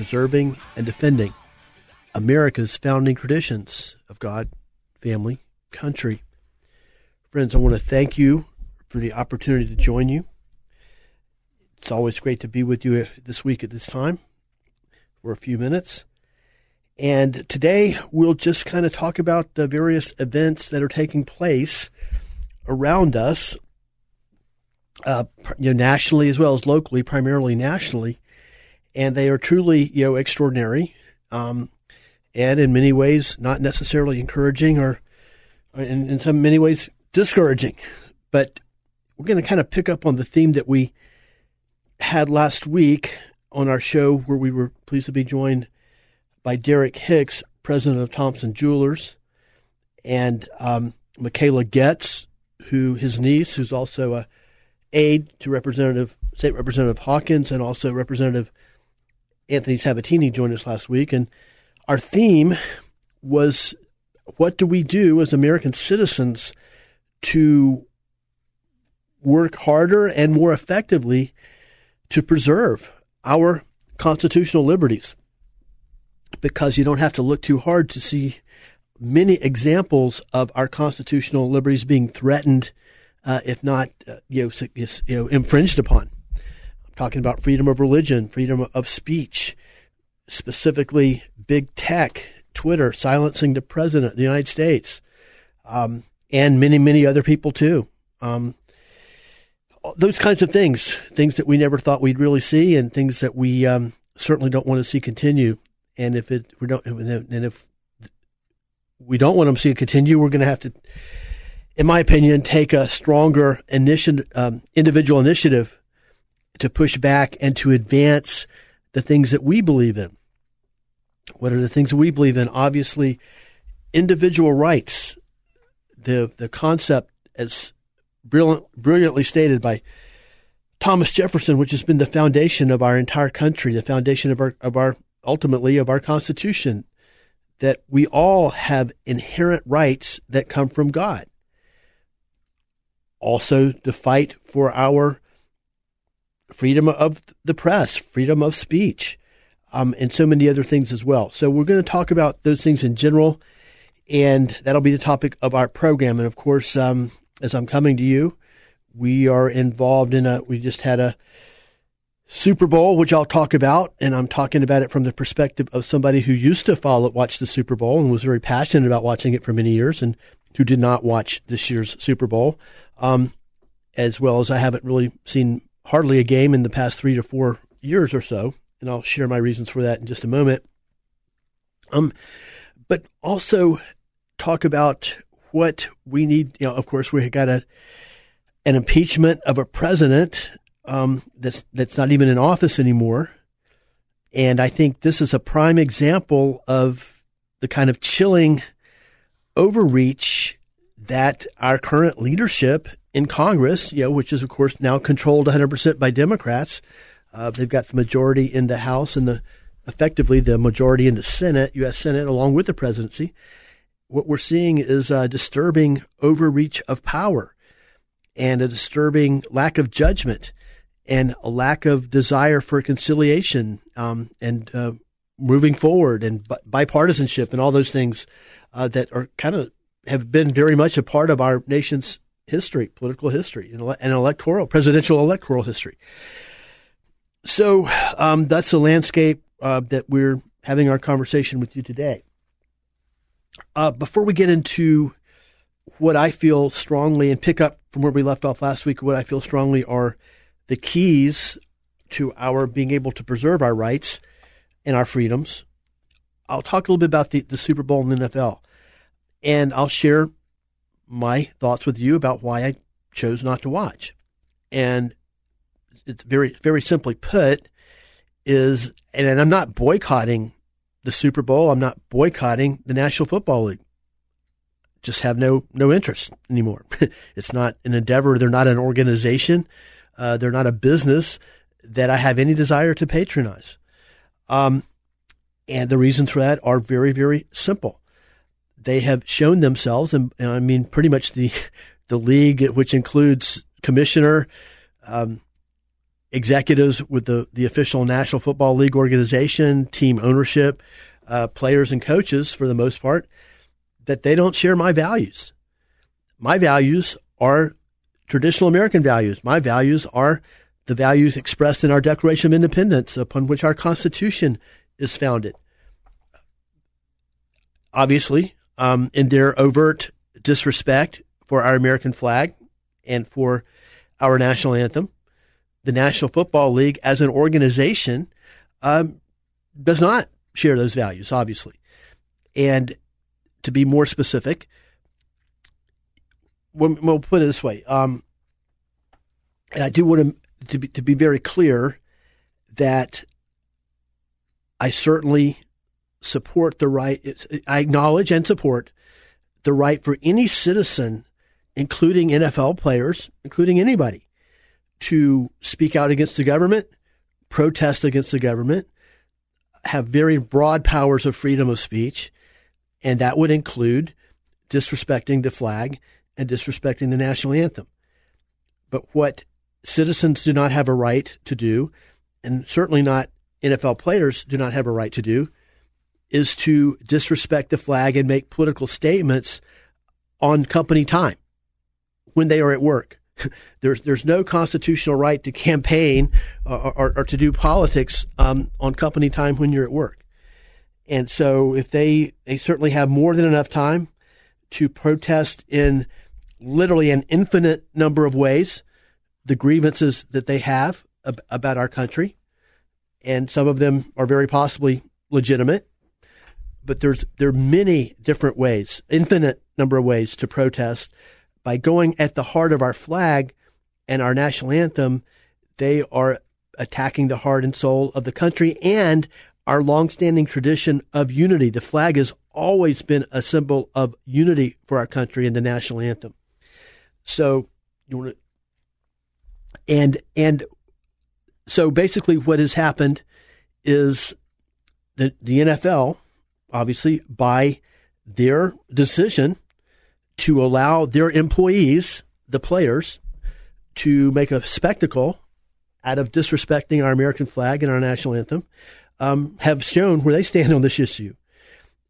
preserving, and defending America's founding traditions of God, family, country. Friends, I want to thank you for the opportunity to join you. It's always great to be with you this week at this time for a few minutes. And today we'll just kind of talk about the various events that are taking place around us, uh, you know, nationally as well as locally, primarily nationally, and they are truly, you know, extraordinary, um, and in many ways not necessarily encouraging or, in, in some many ways, discouraging. But we're going to kind of pick up on the theme that we had last week on our show, where we were pleased to be joined by Derek Hicks, president of Thompson Jewelers, and um, Michaela Getz, who his niece, who's also a aide to Representative State Representative Hawkins and also Representative Anthony Sabatini joined us last week, and our theme was what do we do as American citizens to work harder and more effectively to preserve our constitutional liberties? Because you don't have to look too hard to see many examples of our constitutional liberties being threatened, uh, if not uh, you, know, you know, infringed upon. Talking about freedom of religion, freedom of speech, specifically big tech, Twitter silencing the president of the United States, um, and many, many other people too. Um, those kinds of things, things that we never thought we'd really see, and things that we um, certainly don't want to see continue. And if it we don't, and if we don't want them to see it continue, we're going to have to, in my opinion, take a stronger initiative, um, individual initiative to push back and to advance the things that we believe in. What are the things we believe in? Obviously, individual rights, the the concept as brilliant, brilliantly stated by Thomas Jefferson, which has been the foundation of our entire country, the foundation of our of our ultimately of our Constitution, that we all have inherent rights that come from God. Also, to fight for our freedom of the press, freedom of speech, um, and so many other things as well. So, we're going to talk about those things in general, and that'll be the topic of our program. And of course, um, as I'm coming to you, we are involved in a, we just had a Super Bowl, which I'll talk about, and I'm talking about it from the perspective of somebody who used to follow, watch the Super Bowl and was very passionate about watching it for many years, and who did not watch this year's Super Bowl, um, as well as I haven't really seen hardly a game in the past three to four years or so, and I'll share my reasons for that in just a moment. Um, but also talk about what we need. You know, of course, we got a an impeachment of a president um, that's that's not even in office anymore. And I think this is a prime example of the kind of chilling overreach that our current leadership in Congress, you know, which is of course now controlled 100% by Democrats, uh, they've got the majority in the House and the effectively the majority in the Senate, U.S. Senate, along with the presidency. What we're seeing is a disturbing overreach of power and a disturbing lack of judgment and a lack of desire for conciliation um, and uh, moving forward and bipartisanship and all those things uh, that are kind of have been very much a part of our nation's history, political history, and, electoral, presidential electoral history. So um, that's the landscape uh, that we're having our conversation with you today. Uh, before we get into what I feel strongly and pick up from where we left off last week, what I feel strongly are the keys to our being able to preserve our rights and our freedoms. I'll talk a little bit about the, the Super Bowl and the NFL, and I'll share my thoughts with you about why I chose not to watch. And it's very, very simply put, is, and I'm not boycotting the Super Bowl. I'm not boycotting the National Football League. Just have no no interest anymore. it's not an endeavor. They're not an organization. Uh, they're not a business that I have any desire to patronize. Um, and the reasons for that are very very simple. They have shown themselves, and, and I mean pretty much the the league, which includes commissioner, um, executives with the, the official National Football League organization, team ownership, uh, players and coaches for the most part, that they don't share my values. My values are traditional American values. My values are the values expressed in our Declaration of Independence, upon which our Constitution is founded. Obviously, um, in their overt disrespect for our American flag and for our national anthem, the National Football League as an organization um, does not share those values, obviously. And to be more specific, we'll, put it this way. Um, and I do want to, to be, to be very clear that I certainly support the right, I acknowledge and support the right for any citizen, including NFL players, including anybody, to speak out against the government, protest against the government, have very broad powers of freedom of speech, and that would include disrespecting the flag and disrespecting the national anthem. But what citizens do not have a right to do, and certainly not NFL players do not have a right to do, is to disrespect the flag and make political statements on company time when they are at work. there's there's no constitutional right to campaign or, or, or to do politics um, on company time when you're at work. And so, if they they certainly have more than enough time to protest in literally an infinite number of ways the grievances that they have ab- about our country, and some of them are very possibly legitimate. But there's there are many different ways, infinite number of ways to protest by going at the heart of our flag and our national anthem, they are attacking the heart and soul of the country and our longstanding tradition of unity. The flag has always been a symbol of unity for our country and the national anthem. So you want to, and and so basically, what has happened is the the NFL, obviously, by their decision to allow their employees, the players, to make a spectacle out of disrespecting our American flag and our national anthem, um, have shown where they stand on this issue.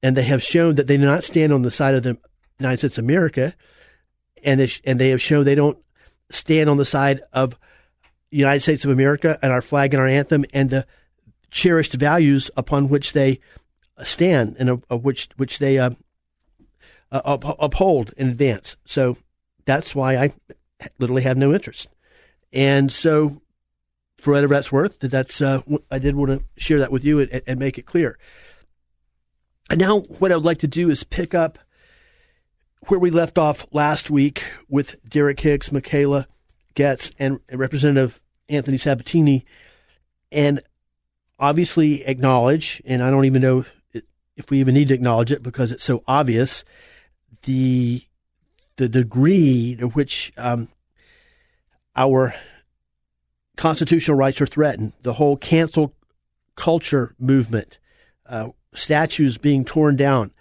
And they have shown that they do not stand on the side of the United States of America. And they, and they have shown they don't stand on the side of the United States of America and our flag and our anthem and the cherished values upon which they stand and which which they uh, up, uphold in advance. So that's why I literally have no interest. And so, for whatever that's worth, that's uh, I did want to share that with you and, and make it clear. And now, what I would like to do is pick up where we left off last week with Derek Hicks, Michaela Getz, and Representative Anthony Sabatini, and obviously acknowledge, and I don't even know if we even need to acknowledge it because it's so obvious the the degree to which um, our constitutional rights are threatened, the whole cancel culture movement, uh, statues being torn down.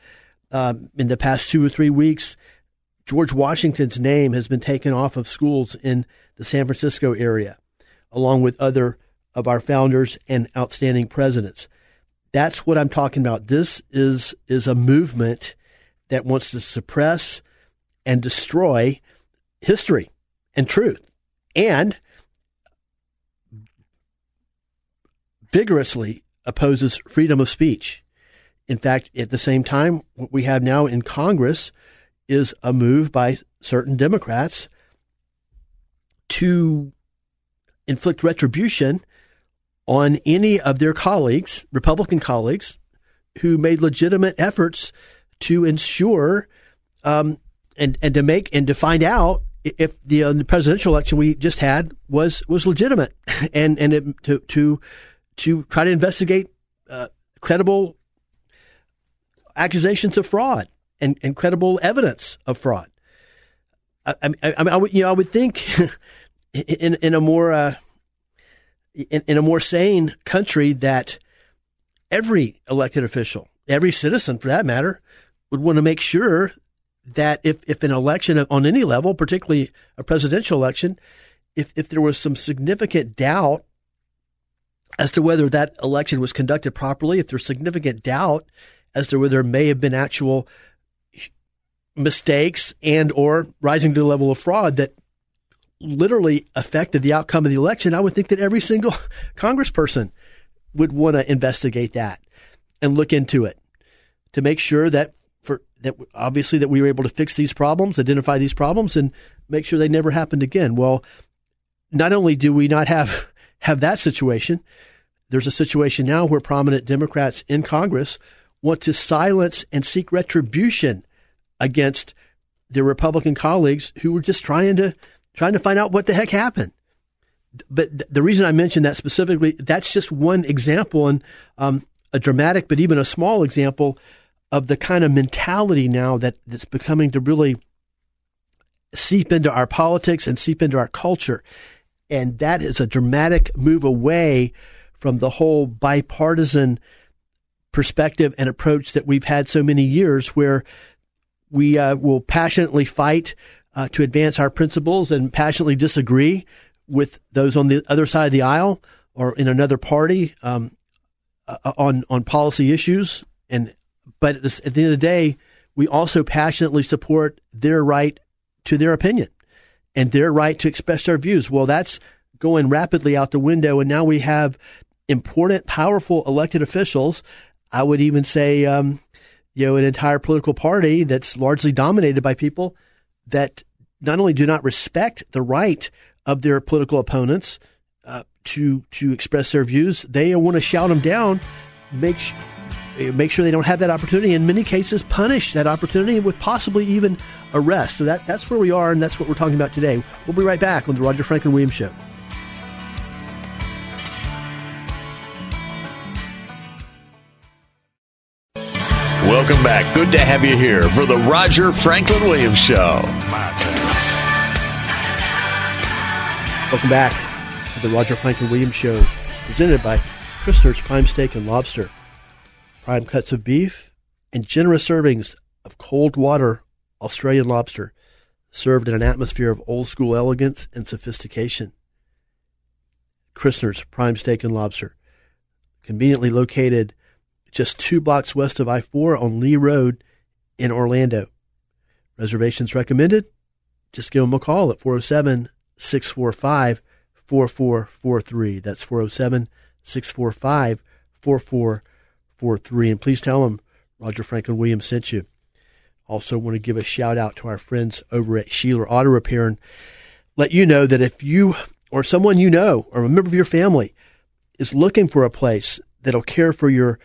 Um, in the past two or three weeks, George Washington's name has been taken off of schools in the San Francisco area, along with other of our founders and outstanding presidents. That's what I'm talking about. This is is a movement that wants to suppress and destroy history and truth and vigorously opposes freedom of speech. In fact, at the same time, what we have now in Congress is a move by certain Democrats to inflict retribution on any of their colleagues, Republican colleagues, who made legitimate efforts to ensure um, and and to make and to find out if the, uh, the, presidential election we just had was was legitimate, and and it, to to to try to investigate uh, credible accusations of fraud and, and credible evidence of fraud. I, I, I, I would, you know, I would think in in a more uh, in, in a more sane country that every elected official, every citizen for that matter, would want to make sure that if, if an election on any level, particularly a presidential election, if, if there was some significant doubt as to whether that election was conducted properly, if there's significant doubt as to whether there may have been actual mistakes and or rising to the level of fraud that literally affected the outcome of the election, I would think that every single congressperson would want to investigate that and look into it to make sure that for that obviously that we were able to fix these problems, identify these problems, and make sure they never happened again. Well, not only do we not have have that situation, there's a situation now where prominent Democrats in Congress want to silence and seek retribution against their Republican colleagues who were just trying to trying to find out what the heck happened. But the reason I mentioned that specifically, that's just one example and um, a dramatic, but even a small example of the kind of mentality now that, that's becoming to really seep into our politics and seep into our culture. And that is a dramatic move away from the whole bipartisan perspective and approach that we've had so many years where we uh, will passionately fight uh, to advance our principles and passionately disagree with those on the other side of the aisle or in another party um, uh, on on policy issues. And but at, at the end of the day, we also passionately support their right to their opinion and their right to express their views. Well, that's going rapidly out the window, and now we have important, powerful elected officials. I would even say, um, you know, an entire political party that's largely dominated by people that not only do not respect the right of their political opponents uh, to to express their views, they want to shout them down, make make sure they don't have that opportunity. In many cases, punish that opportunity with possibly even arrest. So that that's where we are, and that's what we're talking about today. We'll be right back on the Roger Franklin Williams Show. Welcome back. Good to have you here for the Roger Franklin Williams Show. Welcome back to the Roger Franklin Williams Show, presented by Christner's Prime Steak and Lobster. Prime cuts of beef and generous servings of cold water Australian lobster, served in an atmosphere of old school elegance and sophistication. Christner's Prime Steak and Lobster, conveniently located just two blocks west of I 4 on Lee Road in Orlando. Reservations recommended? Just give them a call at 407 645 4443. That's 407 645 4443. And please tell them Roger Franklin Williams sent you. Also, want to give a shout out to our friends over at Sheeler Auto Repair and let you know that if you or someone you know or a member of your family is looking for a place that'll care for your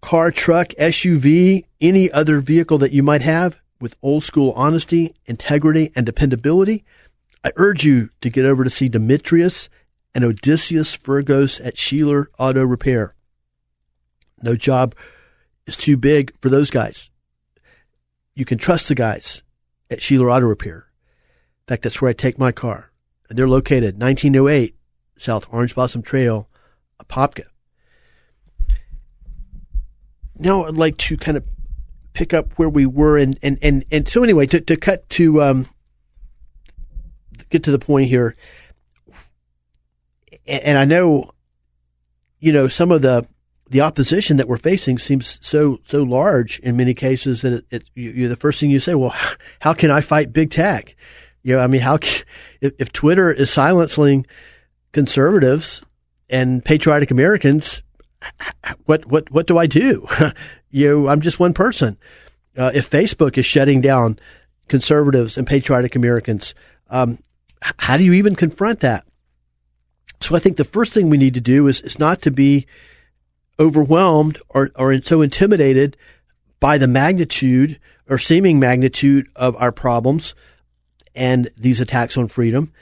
car, truck, SUV, any other vehicle that you might have with old school honesty, integrity, and dependability, I urge you to get over to see Demetrius and Odysseus Virgos at Sheeler Auto Repair. No job is too big for those guys. You can trust the guys at Sheeler Auto Repair. In fact, that's where I take my car. They're located 1908 South Orange Blossom Trail, Apopka now I'd like to kind of pick up where we were and and and, and so anyway to, to cut to um, get to the point here and, and I know you know some of the the opposition that we're facing seems so so large in many cases that it, it you, the first thing you say well how can I fight big tech you know I mean how if, if Twitter is silencing conservatives and patriotic Americans what what what do I do? you, I'm just one person. Uh, if Facebook is shutting down conservatives and patriotic Americans, um, how do you even confront that? So I think the first thing we need to do is, is not to be overwhelmed or, or so intimidated by the magnitude or seeming magnitude of our problems and these attacks on freedom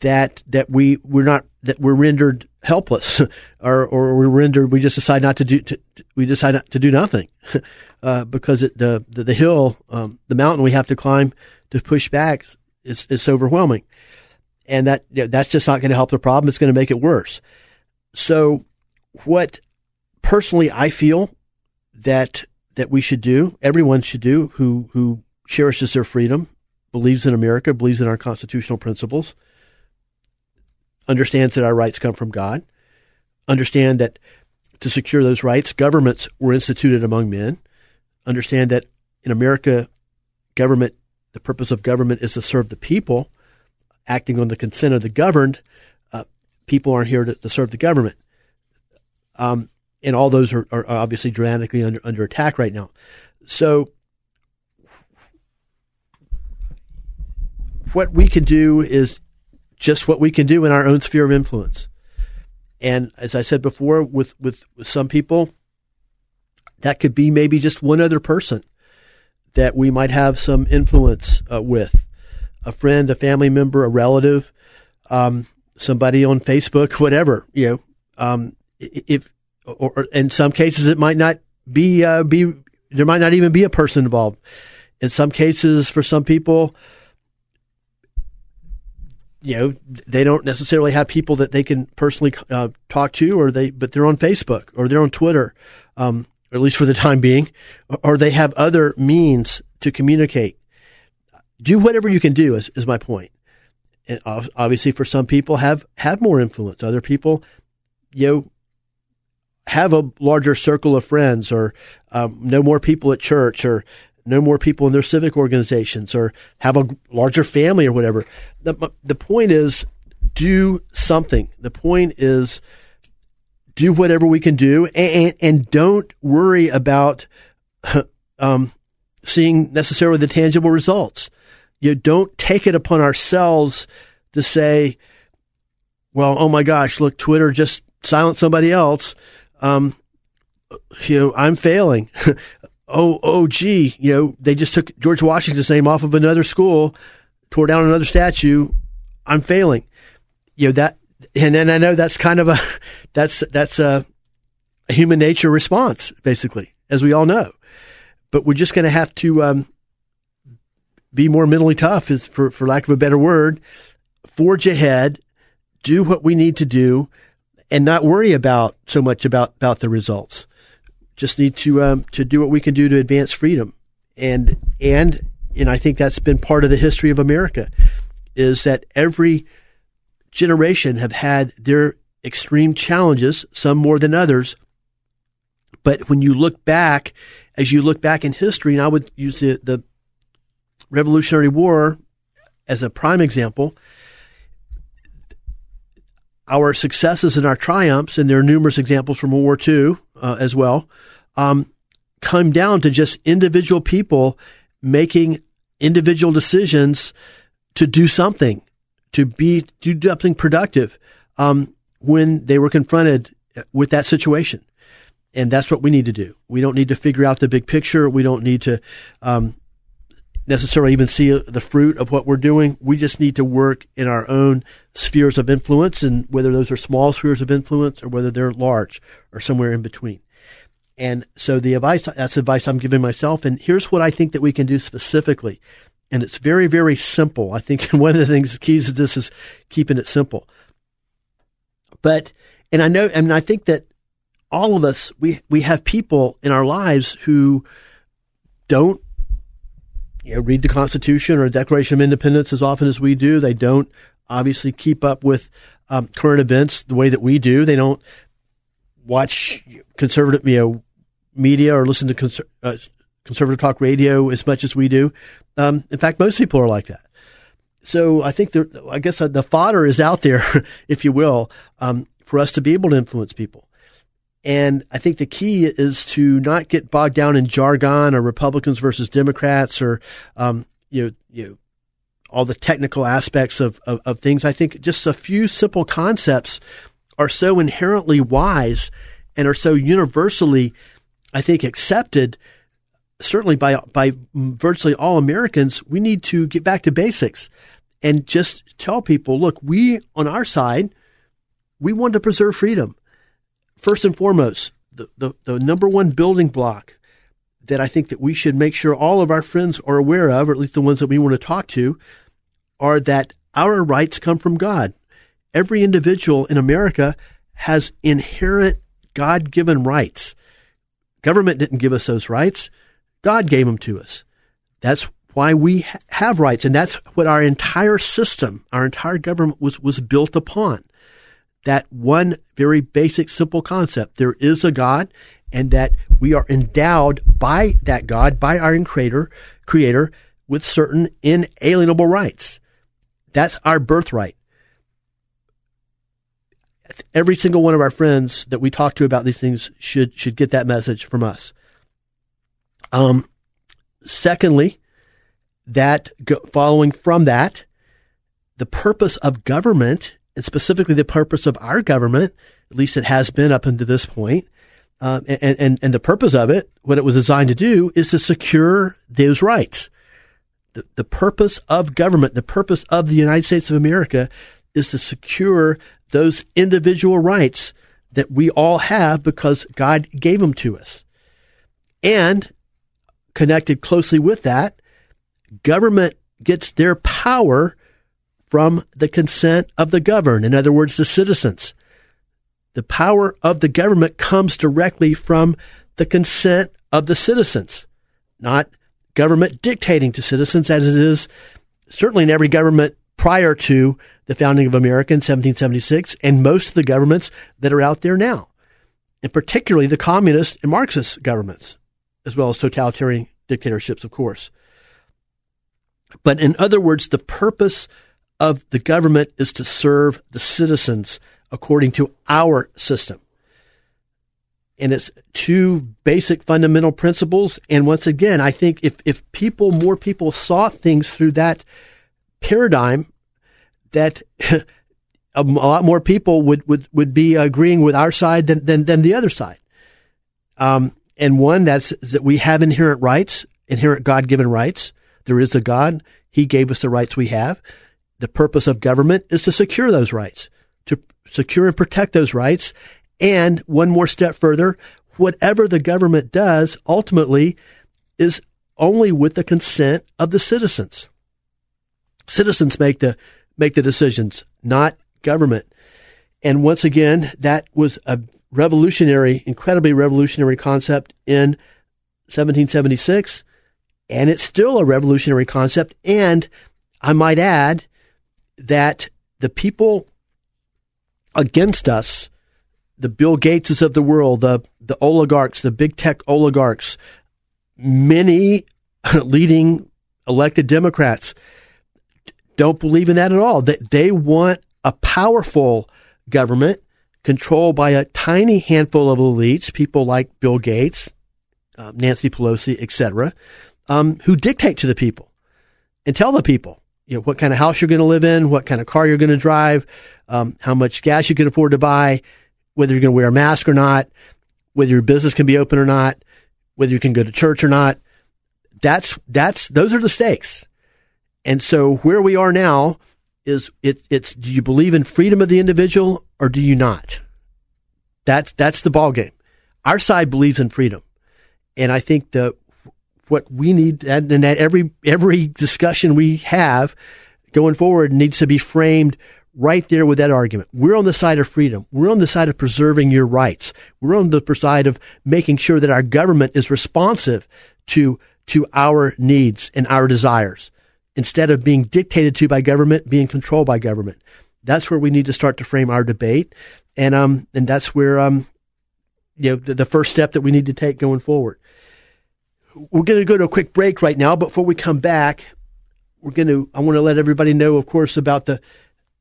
that that we we're not that we're rendered helpless or or we're rendered we just decide not to do to, we decide not to do nothing uh, because it, the, the, the hill um, the mountain we have to climb to push back is is overwhelming. And that that's just not going to help the problem. It's going to make it worse. So what personally I feel that that we should do everyone should do who who cherishes their freedom believes in America believes in our constitutional principles understands that our rights come from God, understand that to secure those rights, governments were instituted among men, understand that in America, government, the purpose of government is to serve the people, acting on the consent of the governed. Uh, people aren't here to, to serve the government. Um, and all those are, are obviously dramatically under, under attack right now. So, what we can do is just what we can do in our own sphere of influence. And as I said before, with, with, with some people, that could be maybe just one other person that we might have some influence uh, with a friend, a family member, a relative, um, somebody on Facebook, whatever, you know, um, if, or, or, in some cases it might not be, uh, be, there might not even be a person involved. In some cases, for some people, you know they don't necessarily have people that they can personally uh, talk to, or they but they're on Facebook or they're on Twitter, um, at least for the time being, or they have other means to communicate. Do whatever you can do is, is my point. And obviously, for some people, have have more influence. Other people, you know, have a larger circle of friends, or um, know more people at church, or know more people in their civic organizations or have a larger family or whatever. The, the point is do something. The point is do whatever we can do and, and don't worry about um, seeing necessarily the tangible results. You don't take it upon ourselves to say, well, oh my gosh, look, Twitter just silenced somebody else. Um, you know, I'm failing. oh, oh, gee, you know, they just took George Washington's name off of another school, tore down another statue. I'm failing. You know, that, and then I know that's kind of a, that's, that's a, a human nature response, basically, as we all know. But we're just going to have to, um, be more mentally tough is for, for lack of a better word, forge ahead, do what we need to do and not worry about so much about, about the results just need to um, to do what we can do to advance freedom, and and and I think that's been part of the history of America, is that every generation have had their extreme challenges, some more than others. But when you look back, as you look back in history, and I would use the, the Revolutionary War as a prime example, our successes and our triumphs, and there are numerous examples from World War II uh, as well, um, come down to just individual people making individual decisions to do something, to be do something productive um, when they were confronted with that situation. And that's what we need to do. We don't need to figure out the big picture. We don't need to um, necessarily even see the fruit of what we're doing. We just need to work in our own spheres of influence, and whether those are small spheres of influence or whether they're large or somewhere in between. And so the advice, that's advice I'm giving myself. And here's what I think that we can do specifically. And it's very, very simple. I think one of the things, keys to this is keeping it simple. But, and I know, and I think that all of us, we, we have people in our lives who don't you know, read the Constitution or Declaration of Independence as often as we do. They don't obviously keep up with um, current events the way that we do. They don't watch conservative, you know, media or listen to conser- uh, conservative talk radio as much as we do. Um, in fact, most people are like that. So I think there, I guess the fodder is out there, if you will, um, for us to be able to influence people. And I think the key is to not get bogged down in jargon or Republicans versus Democrats or, um, you know, you know, all the technical aspects of, of, of things. I think just a few simple concepts are so inherently wise and are so universally I think, accepted certainly by by virtually all Americans, we need to get back to basics and just tell people, look, we on our side, we want to preserve freedom. First and foremost, the, the, the number one building block that I think that we should make sure all of our friends are aware of, or at least the ones that we want to talk to, are that our rights come from God. Every individual in America has inherent God given rights. Government didn't give us those rights. God gave them to us. That's why we ha- have rights. And that's what our entire system, our entire government was, was built upon. That one very basic, simple concept. There is a God and that we are endowed by that God, by our creator, creator, with certain inalienable rights. That's our birthright every single one of our friends that we talk to about these things should should get that message from us. Um, secondly, that go, following from that, the purpose of government, and specifically the purpose of our government, at least it has been up until this point, uh, and, and and the purpose of it, what it was designed to do, is to secure those rights. The, the purpose of government, the purpose of the United States of America, is to secure those individual rights that we all have because God gave them to us. And connected closely with that, government gets their power from the consent of the governed. In other words, the citizens. The power of the government comes directly from the consent of the citizens, not government dictating to citizens as it is certainly in every government prior to the founding of America in 1776 and most of the governments that are out there now, and particularly the communist and Marxist governments, as well as totalitarian dictatorships, of course. But in other words, the purpose of the government is to serve the citizens according to our system. And it's two basic fundamental principles. And once again, I think if, if people, more people saw things through that paradigm, that a lot more people would, would, would be agreeing with our side than, than, than the other side. Um, and one that's that we have inherent rights, inherent God given rights. There is a God. He gave us the rights we have. The purpose of government is to secure those rights, to secure and protect those rights. And one more step further, whatever the government does ultimately is only with the consent of the citizens. Citizens make the make the decisions, not government. And once again, that was a revolutionary, incredibly revolutionary concept in 1776. And it's still a revolutionary concept. And I might add that the people against us, the Bill Gateses of the world, the, the oligarchs, the big tech oligarchs, many leading elected Democrats, don't believe in that at all. That they want a powerful government controlled by a tiny handful of elites, people like Bill Gates, uh, Nancy Pelosi, etc., um, who dictate to the people and tell the people, you know, what kind of house you're going to live in, what kind of car you're going to drive, um, how much gas you can afford to buy, whether you're going to wear a mask or not, whether your business can be open or not, whether you can go to church or not. That's that's those are the stakes. And so where we are now is it, it's do you believe in freedom of the individual or do you not? That's that's the ball game. Our side believes in freedom, and I think that what we need and that every every discussion we have going forward needs to be framed right there with that argument. We're on the side of freedom. We're on the side of preserving your rights. We're on the side of making sure that our government is responsive to to our needs and our desires instead of being dictated to by government, being controlled by government. That's where we need to start to frame our debate, and um, and that's where um, you know, the, the first step that we need to take going forward. We're going to go to a quick break right now. Before we come back, we're going to. I want to let everybody know, of course, about the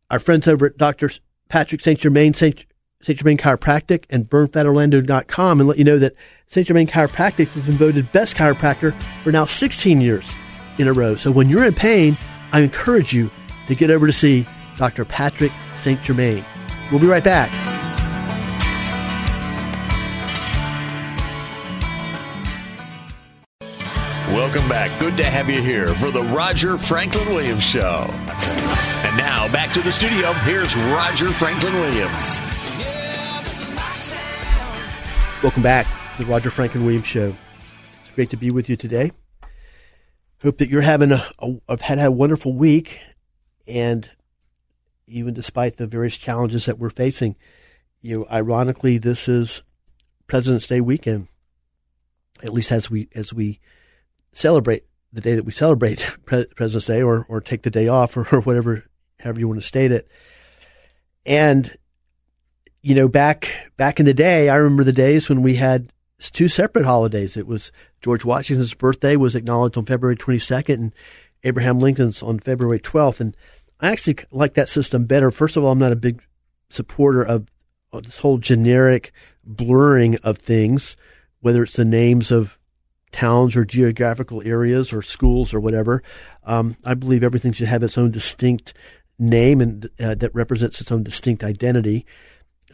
our friends over at Doctor Patrick St. Germain St. St. Germain Chiropractic and BurnFatOrlando.com and let you know that St. Germain Chiropractic has been voted best chiropractor for now 16 years in a row. So when you're in pain, I encourage you to get over to see Dr. Patrick St. Germain. We'll be right back. Welcome back. Good to have you here for the Roger Franklin Williams Show. And now back to the studio. Here's Roger Franklin Williams. Welcome back to the Roger Franklin Williams Show. It's great to be with you today. Hope that you're having a, a had a wonderful week, and even despite the various challenges that we're facing, you know, ironically, this is President's Day weekend. At least as we as we celebrate the day that we celebrate President's Day, or or take the day off, or, or whatever, however you want to state it. And you know, back back in the day, I remember the days when we had two separate holidays. It was George Washington's birthday was acknowledged on February 22nd, and Abraham Lincoln's on February 12th. And I actually like that system better. First of all, I'm not a big supporter of, this whole generic blurring of things, whether it's the names of towns or geographical areas or schools or whatever. Um, I believe everything should have its own distinct name and uh, that represents its own distinct identity.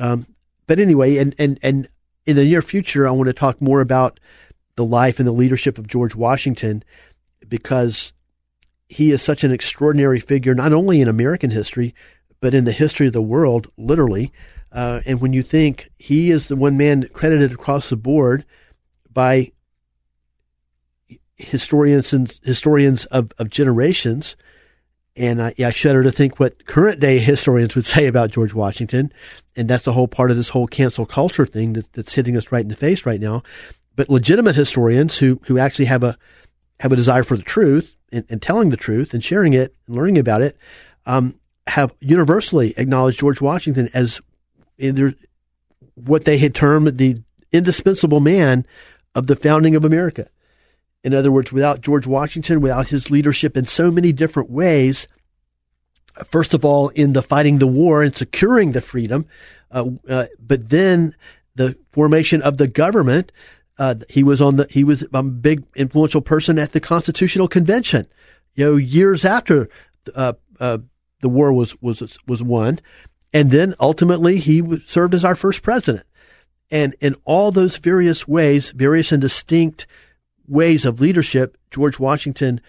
Um, but anyway, and, and, and in the near future, I want to talk more about the life and the leadership of George Washington because he is such an extraordinary figure, not only in American history, but in the history of the world, literally. Uh, and when you think he is the one man credited across the board by historians and historians of, of generations and I, I shudder to think what current day historians would say about George Washington. And that's the whole part of this whole cancel culture thing that, that's hitting us right in the face right now. But legitimate historians who, who actually have a, have a desire for the truth and, and telling the truth and sharing it and learning about it, um, have universally acknowledged George Washington as what they had termed the indispensable man of the founding of America. In other words, without George Washington, without his leadership in so many different ways, first of all, in the fighting the war and securing the freedom, uh, uh, but then the formation of the government. Uh, he was on the he was a big influential person at the Constitutional Convention. You know, years after uh, uh, the war was was was won, and then ultimately he served as our first president. And in all those various ways, various and distinct ways of leadership, George Washington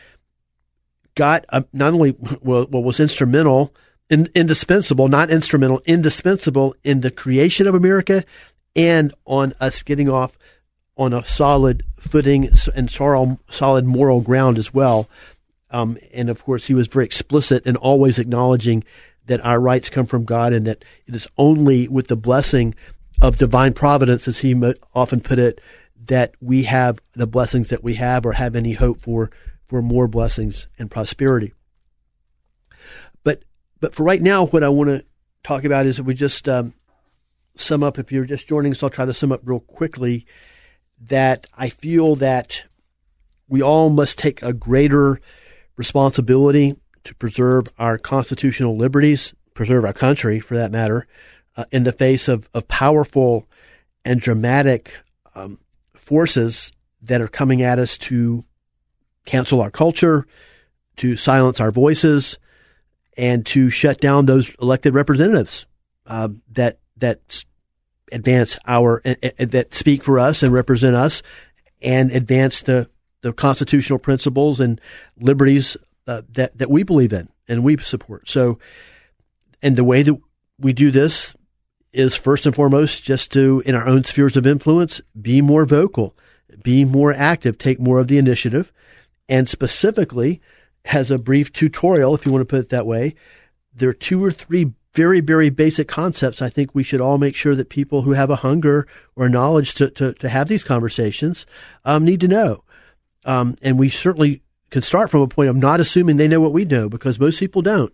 got uh, not only well, was instrumental, in, indispensable, not instrumental, indispensable in the creation of America and on us getting off on a solid footing and solid moral ground as well. Um, and of course, he was very explicit in always acknowledging that our rights come from God and that it is only with the blessing of divine providence, as he often put it, that we have the blessings that we have or have any hope for for more blessings and prosperity. But but for right now, what I want to talk about is that we just um, sum up. If you're just joining us, I'll try to sum up real quickly. That I feel that we all must take a greater responsibility to preserve our constitutional liberties, preserve our country for that matter, uh, in the face of, of powerful and dramatic um, forces that are coming at us to cancel our culture, to silence our voices, and to shut down those elected representatives uh, that that advance our uh, that speak for us and represent us, and advance the the constitutional principles and liberties uh, that that we believe in and we support. So, and the way that we do this is first and foremost just to, in our own spheres of influence, be more vocal, be more active, take more of the initiative, and specifically has a brief tutorial, if you want to put it that way. There are two or three very, very basic concepts I think we should all make sure that people who have a hunger or knowledge to, to, to have these conversations um, need to know. Um, and we certainly can start from a point of not assuming they know what we know because most people don't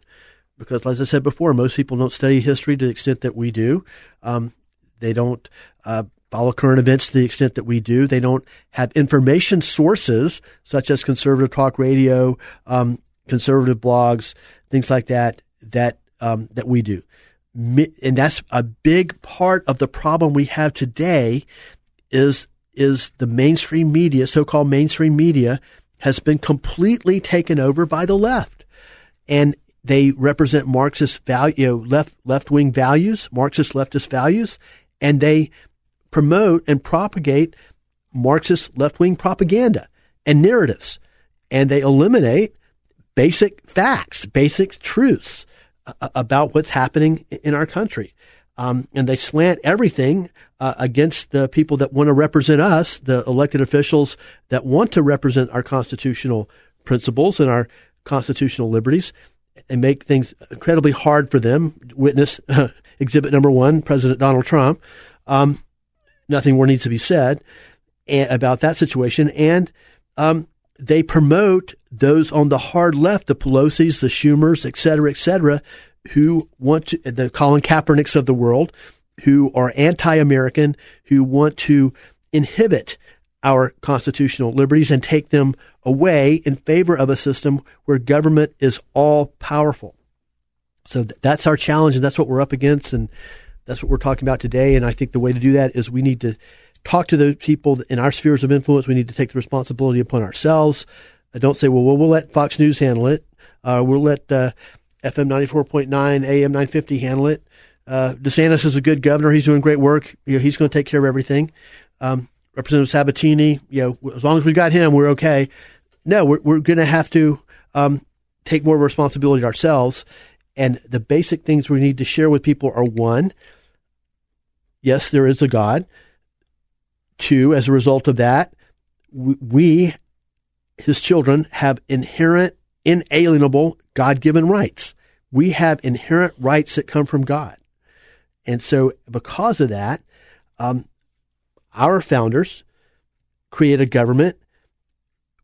because, as I said before, most people don't study history to the extent that we do. Um, they don't uh, follow current events to the extent that we do. They don't have information sources such as conservative talk radio, um, conservative blogs, things like that that um, that we do. And that's a big part of the problem we have today. Is is the mainstream media, so-called mainstream media, has been completely taken over by the left. And they represent Marxist value, you know, left left wing values, Marxist leftist values, and they promote and propagate Marxist left wing propaganda and narratives, and they eliminate basic facts, basic truths. uh, about what's happening in our country. Um, and they slant everything uh, against the people that want to represent us, the elected officials that want to represent our constitutional principles and our constitutional liberties, and make things incredibly hard for them. Witness exhibit number one, President Donald Trump. Um, nothing more needs to be said about that situation. And um, they promote those on the hard left, the Pelosi's, the Schumers, et cetera, et cetera, who want to, the Colin Kaepernicks of the world, who are anti-American, who want to inhibit our constitutional liberties and take them away in favor of a system where government is all powerful. So th- that's our challenge, and that's what we're up against, and that's what we're talking about today. And I think the way to do that is we need to talk to the people in our spheres of influence. We need to take the responsibility upon ourselves. Uh, don't say, well, well, we'll let Fox News handle it. Uh, we'll let uh, FM 94.9, AM 950 handle it. Uh, DeSantis is a good governor. He's doing great work. You know, he's going to take care of everything. Um, Representative Sabatini, you know, as long as we've got him, we're okay. No, we're, we're going to have to um, take more responsibility ourselves. And the basic things we need to share with people are one, yes, there is a God. Two, as a result of that, we, his children, have inherent, inalienable, God given rights. We have inherent rights that come from God. And so, because of that, um, our founders create a government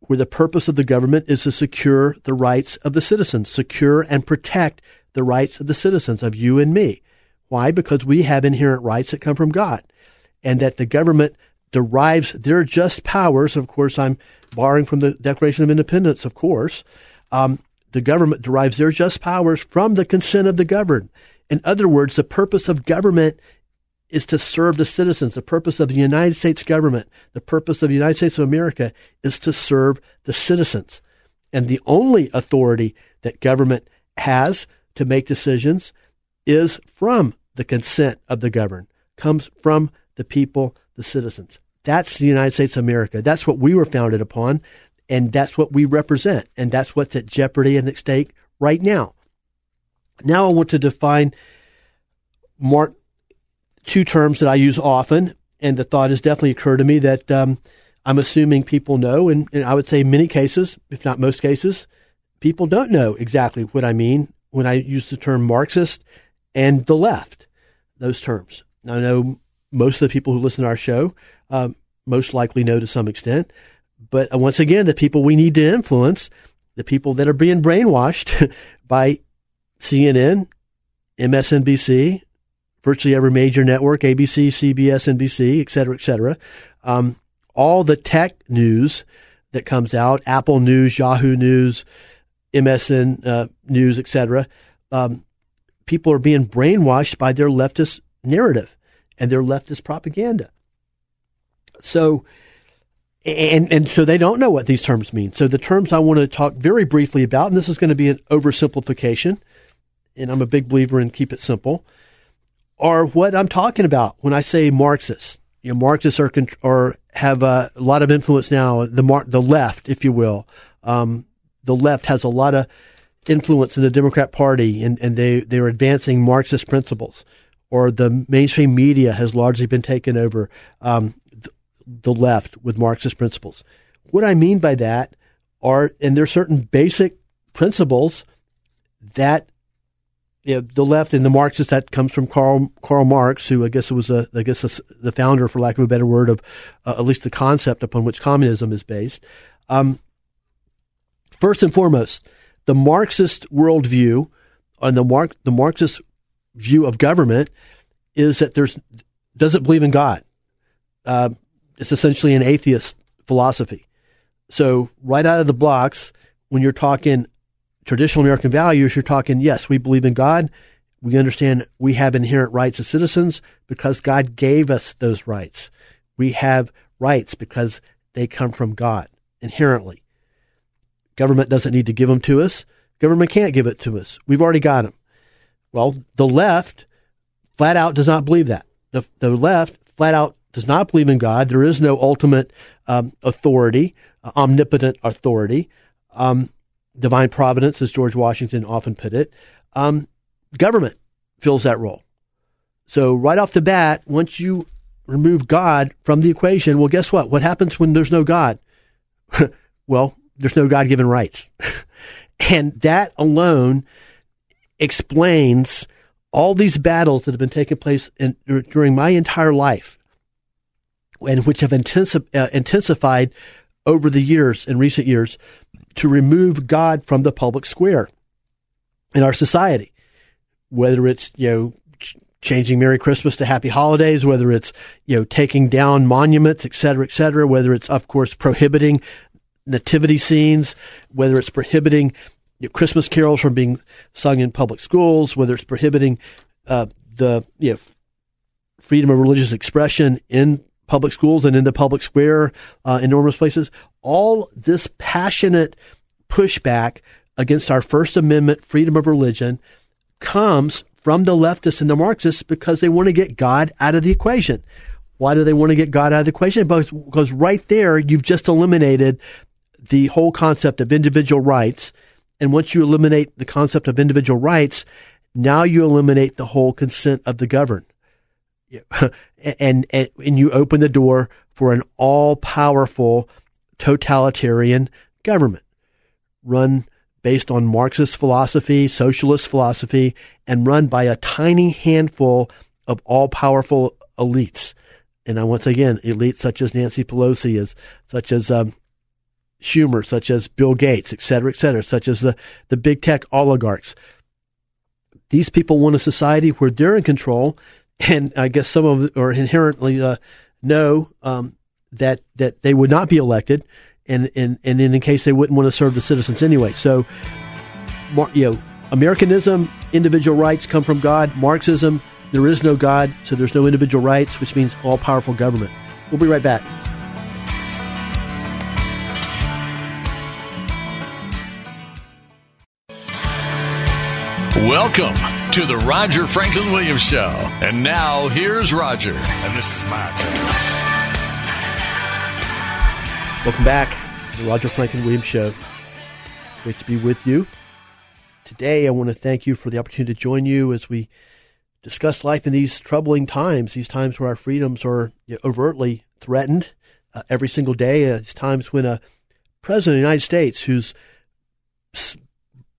where the purpose of the government is to secure the rights of the citizens, secure and protect the rights of the citizens, of you and me. Why? Because we have inherent rights that come from God, and that the government derives their just powers. Of course, I'm borrowing from the Declaration of Independence, of course. Um, the government derives their just powers from the consent of the governed. In other words, the purpose of government is to serve the citizens. The purpose of the United States government, the purpose of the United States of America is to serve the citizens. And the only authority that government has to make decisions is from the consent of the governed, comes from the people, the citizens. That's the United States of America. That's what we were founded upon, and that's what we represent, and that's what's at jeopardy and at stake right now. Now I want to define Mark two terms that I use often, and the thought has definitely occurred to me that um, I'm assuming people know, and, and I would say many cases, if not most cases, people don't know exactly what I mean when I use the term Marxist and the left, those terms. I know most of the people who listen to our show um, most likely know to some extent, but uh, once again, the people we need to influence, the people that are being brainwashed by CNN, MSNBC, virtually every major network, ABC, CBS, NBC, et cetera, et cetera. Um, all the tech news that comes out, Apple News, Yahoo News, MSN uh, News, et cetera, um, people are being brainwashed by their leftist narrative and their leftist propaganda. So, and and so they don't know what these terms mean. So the terms I want to talk very briefly about, and this is going to be an oversimplification, and I'm a big believer in keep it simple are what I'm talking about when I say Marxists. You know, Marxists are or have a lot of influence now. The mar- the left, if you will, um, the left has a lot of influence in the Democrat Party, and, and they they are advancing Marxist principles. Or the mainstream media has largely been taken over um, the, the left with Marxist principles. What I mean by that are, and there are certain basic principles that know, the left and the Marxists that comes from Karl Karl Marx, who I guess was a I guess a, the founder, for lack of a better word, of uh, at least the concept upon which communism is based. Um, first and foremost, the Marxist worldview and the Mark the Marxist view of government is that there's doesn't believe in God. Uh, it's essentially an atheist philosophy. So right out of the blocks, when you're talking traditional American values, you're talking, yes, we believe in God. We understand we have inherent rights as citizens because God gave us those rights. We have rights because they come from God inherently. Government doesn't need to give them to us. Government can't give it to us. We've already got them. Well, the left flat out does not believe that. The, the left flat out does not believe in God. There is no ultimate um, authority, uh, omnipotent authority. Um, divine providence, as George Washington often put it. Um, government fills that role. So right off the bat, once you remove God from the equation, well, guess what? What happens when there's no God? well, there's no God given rights. and that alone explains all these battles that have been taking place in, during my entire life and which have uh, intensified over the years, in recent years, to remove God from the public square in our society. Whether it's, you know, ch- changing Merry Christmas to Happy Holidays, whether it's, you know, taking down monuments, et cetera, et cetera, whether it's, of course, prohibiting nativity scenes, whether it's prohibiting you know, Christmas carols from being sung in public schools, whether it's prohibiting uh, the you know, freedom of religious expression in public schools and in the public square, uh, enormous places. All this passionate pushback against our First Amendment freedom of religion comes from the leftists and the Marxists because they want to get God out of the equation. Why do they want to get God out of the equation? Because, because right there, you've just eliminated the whole concept of individual rights. And once you eliminate the concept of individual rights, now you eliminate the whole consent of the governed. and, and, and you open the door for an all powerful totalitarian government run based on Marxist philosophy, socialist philosophy, and run by a tiny handful of all powerful elites. And I, once again, elites such as Nancy Pelosi, as such as um, Schumer, such as Bill Gates, et cetera, et cetera, such as the, the big tech oligarchs. These people want a society where they're in control and I guess some of or inherently uh, know um, that that they would not be elected, and and and in case they wouldn't want to serve the citizens anyway. So, you know, Americanism, individual rights come from God. Marxism, there is no God, so there's no individual rights, which means all powerful government. We'll be right back. Welcome to the Roger Franklin Williams Show. And now, here's Roger. And this is my turn. Welcome back to the Roger Franklin Williams Show. Great to be with you. Today, I want to thank you for the opportunity to join you as we discuss life in these troubling times, these times where our freedoms are you know, overtly threatened uh, every single day. Uh, it's times when a president of the United States whose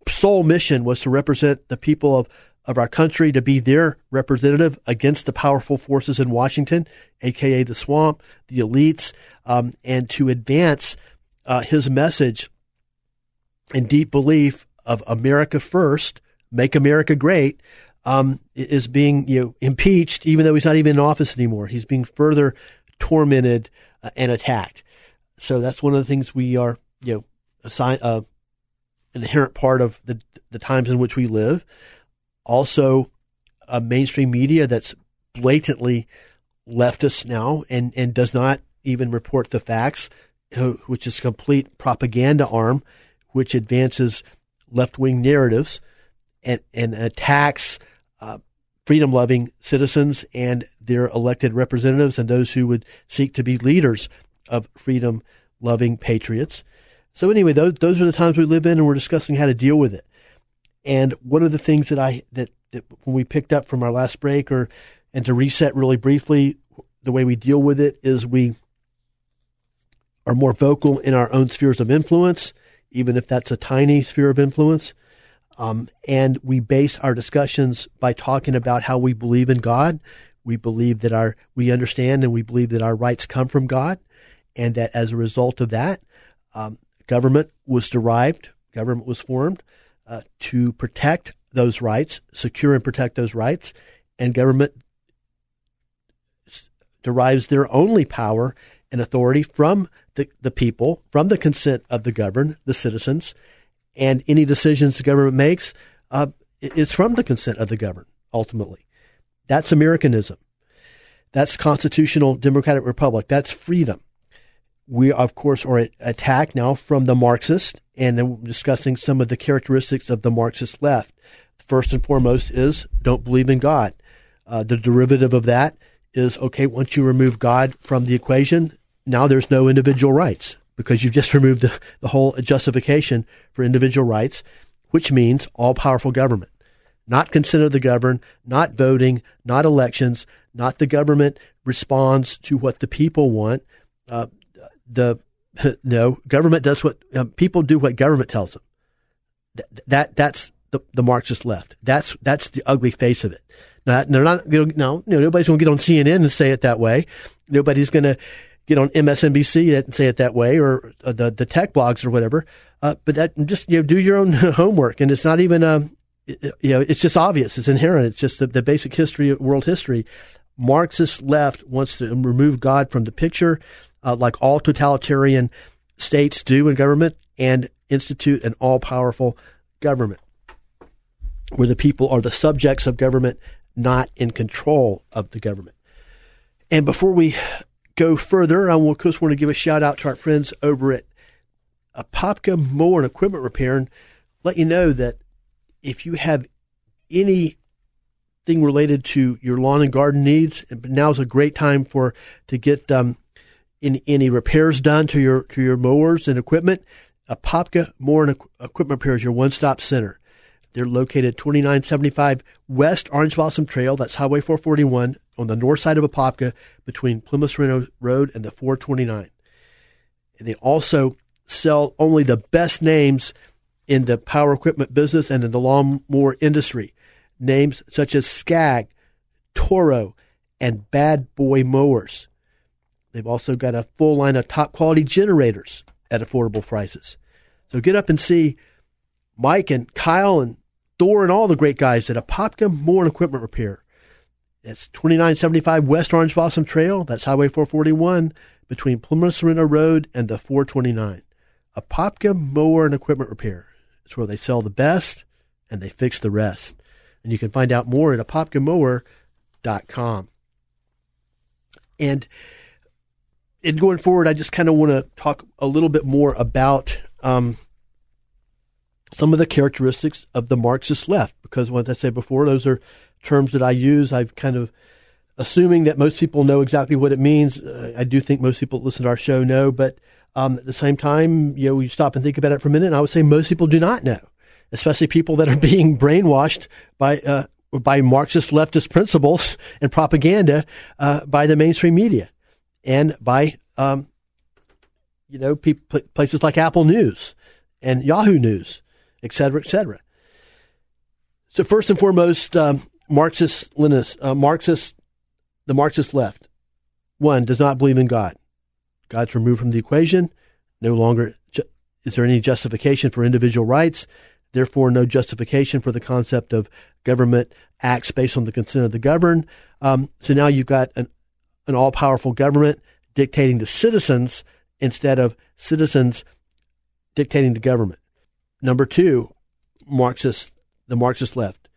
sole mission was to represent the people of of our country to be their representative against the powerful forces in Washington, aka the swamp, the elites, um, and to advance uh, his message and deep belief of America first, make America great, um, is being you know impeached, even though he's not even in office anymore. He's being further tormented uh, and attacked. So that's one of the things we are you know assign, uh, inherent part of the the times in which we live also a mainstream media that's blatantly leftist now and, and does not even report the facts, which is a complete propaganda arm, which advances left wing narratives and, and attacks uh, freedom loving citizens and their elected representatives and those who would seek to be leaders of freedom loving patriots. So, anyway, those, those are the times we live in, and we're discussing how to deal with it. And one of the things that I that, that when we picked up from our last break, or and to reset really briefly, the way we deal with it is we are more vocal in our own spheres of influence, even if that's a tiny sphere of influence. Um, and we base our discussions by talking about how we believe in God. We believe that our we understand and we believe that our rights come from God, and that as a result of that, um, government was derived, government was formed uh, to protect those rights, secure and protect those rights, and government derives their only power and authority from the, the people, from the consent of the governed, the citizens, and any decisions the government makes uh, is from the consent of the governed, ultimately. That's Americanism. That's constitutional democratic republic. That's freedom we, of course, are attacked now from the Marxist, and discussing some of the characteristics of the Marxist left. First and foremost is don't believe in God. Uh, the derivative of that is okay, once you remove God from the equation, now there's no individual rights because you've just removed the, the whole justification for individual rights, which means all powerful government. not consent of the governed, not voting, not elections, not the government responds to what the people want. Uh, the no government does what um, people do what government tells them. That, that that's the, the Marxist left. That's that's the ugly face of it. Now, they're not you know, no, nobody's going to get on CNN and say it that way. Nobody's going to get on MSNBC and say it that way, or uh, the the tech blogs or whatever. Uh, but that just you know, do your own homework, and it's not even um, you know, it's just obvious. It's inherent. It's just the, the basic history of world history. Marxist left wants to remove God from the picture, uh, like all totalitarian states do in government, and institute an all powerful government where the people are the subjects of government, not in control of the government. And before we go further, I will, of course, want to give a shout out to our friends over at Apopka Mower and Equipment Repair and let you know that if you have anything related to your lawn and garden needs, now is a great time for to get um, in, any repairs done to your to your mowers and equipment. Apopka Mower and Equipment Repair is your one-stop center. They're located 2975 West Orange Blossom Trail. That's Highway 441 on the north side of Apopka between Plymouth Sorrento Road and the 429. And they also sell only the best names in the power equipment business and in the lawnmower industry. Names such as Scag, Toro, and Bad Boy Mowers. They've also got a full line of top quality generators at affordable prices. So get up and see Mike and Kyle and Thor and all the great guys at Apopka Mower and Equipment Repair. That's 2975 West Orange Blossom Trail. That's Highway 441 between Plymouth Sorrento Road and the 429. Apopka Mower and Equipment Repair. It's where they sell the best and they fix the rest. And you can find out more at apopkamower.com. And in going forward, I just kind of want to talk a little bit more about um, some of the characteristics of the Marxist left, because, as I said before, those are terms that I use. I've kind of assuming that most people know exactly what it means. Uh, I do think most people that listen to our show know, but um, at the same time, you know, you stop and think about it for a minute, and I would say most people do not know, especially people that are being brainwashed by uh, by Marxist leftist principles and propaganda uh, by the mainstream media and by um, you know places like Apple News and Yahoo News, et cetera, et cetera. So first and foremost, um, Marxist Leninist, uh, Marxist, the Marxist left, one does not believe in God. God's removed from the equation. No longer is there any justification for individual rights. Therefore, no justification for the concept of government acts based on the consent of the governed. Um, so now you've got an, an all powerful government dictating to citizens instead of citizens dictating to government. Number two, Marxist, the Marxist left.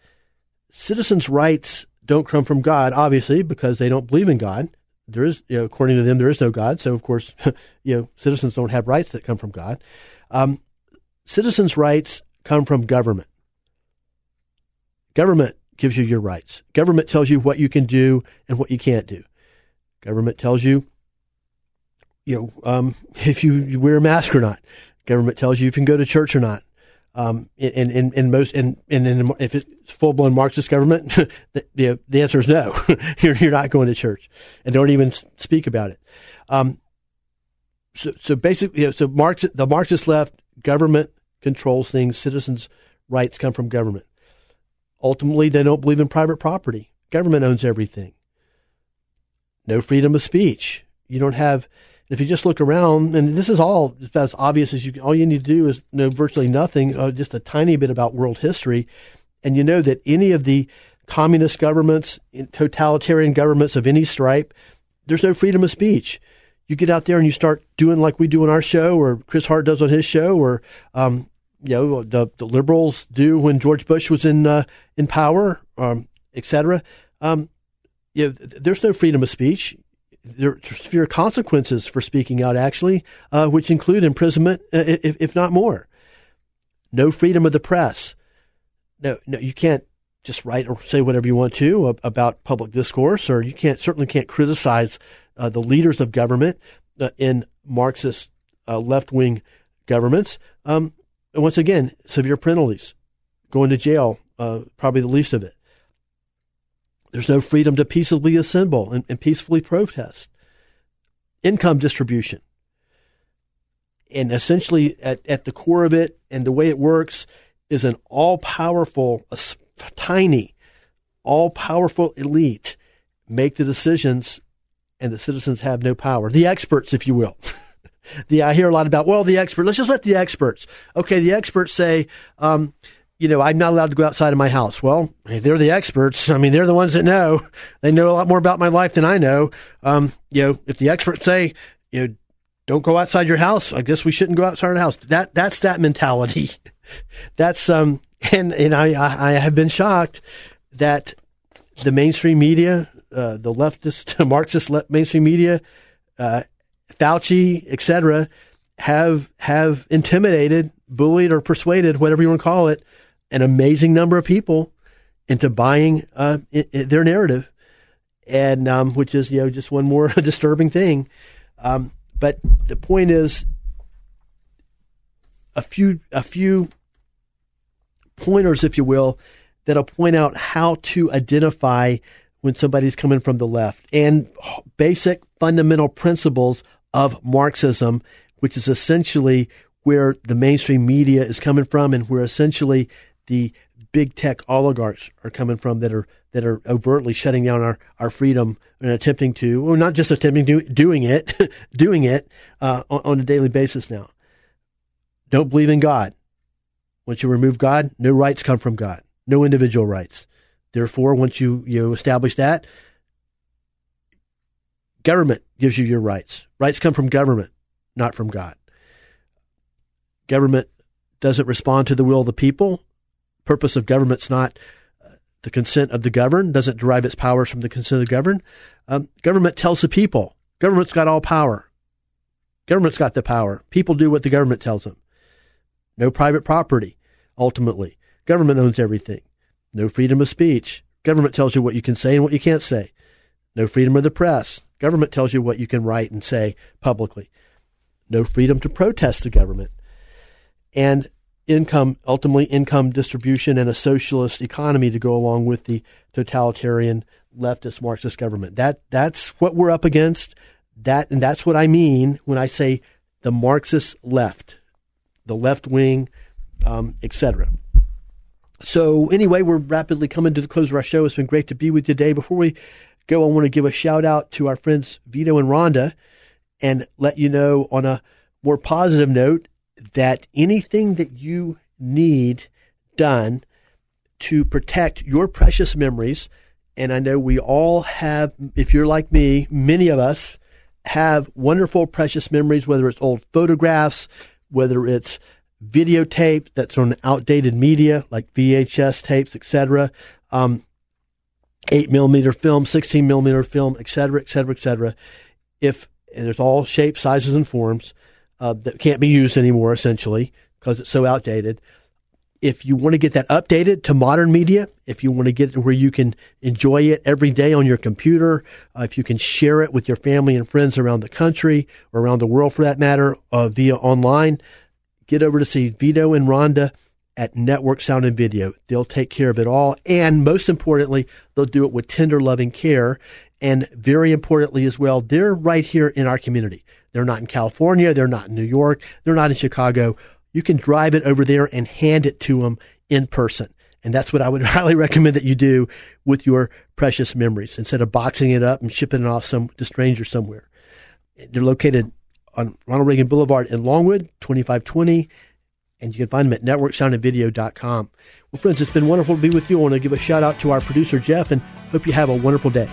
Citizens' rights don't come from God, obviously, because they don't believe in God there is, you know, according to them, there is no God. So, of course, you know, citizens don't have rights that come from God. Um, citizens' rights come from government. Government gives you your rights. Government tells you what you can do and what you can't do. Government tells you, you know, um, if you, wear a mask or not. Government tells you if you can go to church or not. Um, in, in, in most, in, in, in if it's full blown Marxist government, the, the, the, answer is no. you're, you're not going to church and don't even speak about it. Um, so, so basically, you know, so Marx, the Marxist left, government controls things. Citizens' rights come from government. Ultimately, they don't believe in private property. Government owns everything. No freedom of speech. You don't have, if you just look around, and this is all as obvious as you, all you need to do is know virtually nothing, uh, just a tiny bit about world history, and you know that any of the communist governments, totalitarian governments of any stripe, there's no freedom of speech. You get out there and you start doing like we do on our show, or Chris Hart does on his show, or um, you know the, the liberals do when George Bush was in uh, in power, um, etc. Um, you know, there's no freedom of speech there are severe consequences for speaking out, actually, uh, which include imprisonment, uh, if, if, not more. No freedom of the press. No, no, you can't just write or say whatever you want to about public discourse, or you can't certainly can't criticize uh, the leaders of government uh, in Marxist uh, left wing governments. Um, and once again, severe penalties, going to jail uh, probably the least of it. There's no freedom to peaceably assemble and, and peacefully protest. Income distribution. And essentially, at, at the core of it and the way it works is an all powerful, tiny, all powerful elite make the decisions and the citizens have no power. The experts, if you will. the I hear a lot about. Well, the expert. Let's just let the experts. Okay, the experts say, um, you know, I'm not allowed to go outside of my house. Well, they're the experts. I mean, they're the ones that know. They know a lot more about my life than I know. Um, you know, if the experts say, you know, don't go outside your house, I guess we shouldn't go outside our house. That that's that mentality. that's um, and and I I have been shocked that the mainstream media uh, the leftist, Marxist le- mainstream media, uh, Fauci, etc., have have intimidated, bullied, or persuaded, whatever you want to call it, an amazing number of people into buying uh, their narrative, and um, which is you know just one more disturbing thing. Um, but the point is, a few a few pointers, if you will, that'll point out how to identify when somebody's coming from the left and basic fundamental principles of Marxism, which is essentially where the mainstream media is coming from and where essentially the big tech oligarchs are coming from that are that are overtly shutting down our, our freedom and attempting to, well, not just attempting to, doing it, doing it uh, on, on a daily basis now. Don't believe in God. Once you remove God, no rights come from God, no individual rights. Therefore, once you, you establish that, government gives you your rights. Rights come from government, not from God. Government doesn't respond to the will of the people. Purpose of government's not uh, the consent of the governed, doesn't derive its powers from the consent of the governed. Um, government tells the people. Government's got all power. Government's got the power. People do what the government tells them. No private property, ultimately. Government owns everything. No freedom of speech. Government tells you what you can say and what you can't say. No freedom of the press. Government tells you what you can write and say publicly. No freedom to protest the government. And income, ultimately income distribution and a socialist economy to go along with the totalitarian leftist Marxist government. That that's what we're up against. That and that's what I mean when I say the Marxist left, the left wing, um, etc. So, anyway, we're rapidly coming to the close of our show. It's been great to be with you today. Before we go, I want to give a shout out to our friends Vito and Rhonda and let you know on a more positive note that anything that you need done to protect your precious memories, and I know we all have, if you're like me, many of us have wonderful, precious memories, whether it's old photographs, whether it's videotape that's on outdated media like VHS tapes, etc. Um, eight millimeter film, sixteen millimeter film, etc., etc., etc. If there's all shapes, sizes, and forms uh, that can't be used anymore, essentially because it's so outdated. If you want to get that updated to modern media, if you want to get it where you can enjoy it every day on your computer, uh, if you can share it with your family and friends around the country or around the world for that matter uh, via online, get over to see Vito and Rhonda at Network Sound and Video. They'll take care of it all. And most importantly, they'll do it with tender, loving care. And very importantly as well, they're right here in our community. They're not in California. They're not in New York. They're not in Chicago. You can drive it over there and hand it to them in person. And that's what I would highly recommend that you do with your precious memories instead of boxing it up and shipping it off some to strangers somewhere. They're located on Ronald Reagan Boulevard in Longwood, 2520. And you can find them at networksoundandvideo.com. Well, friends, it's been wonderful to be with you. I want to give a shout out to our producer, Jeff, and hope you have a wonderful day.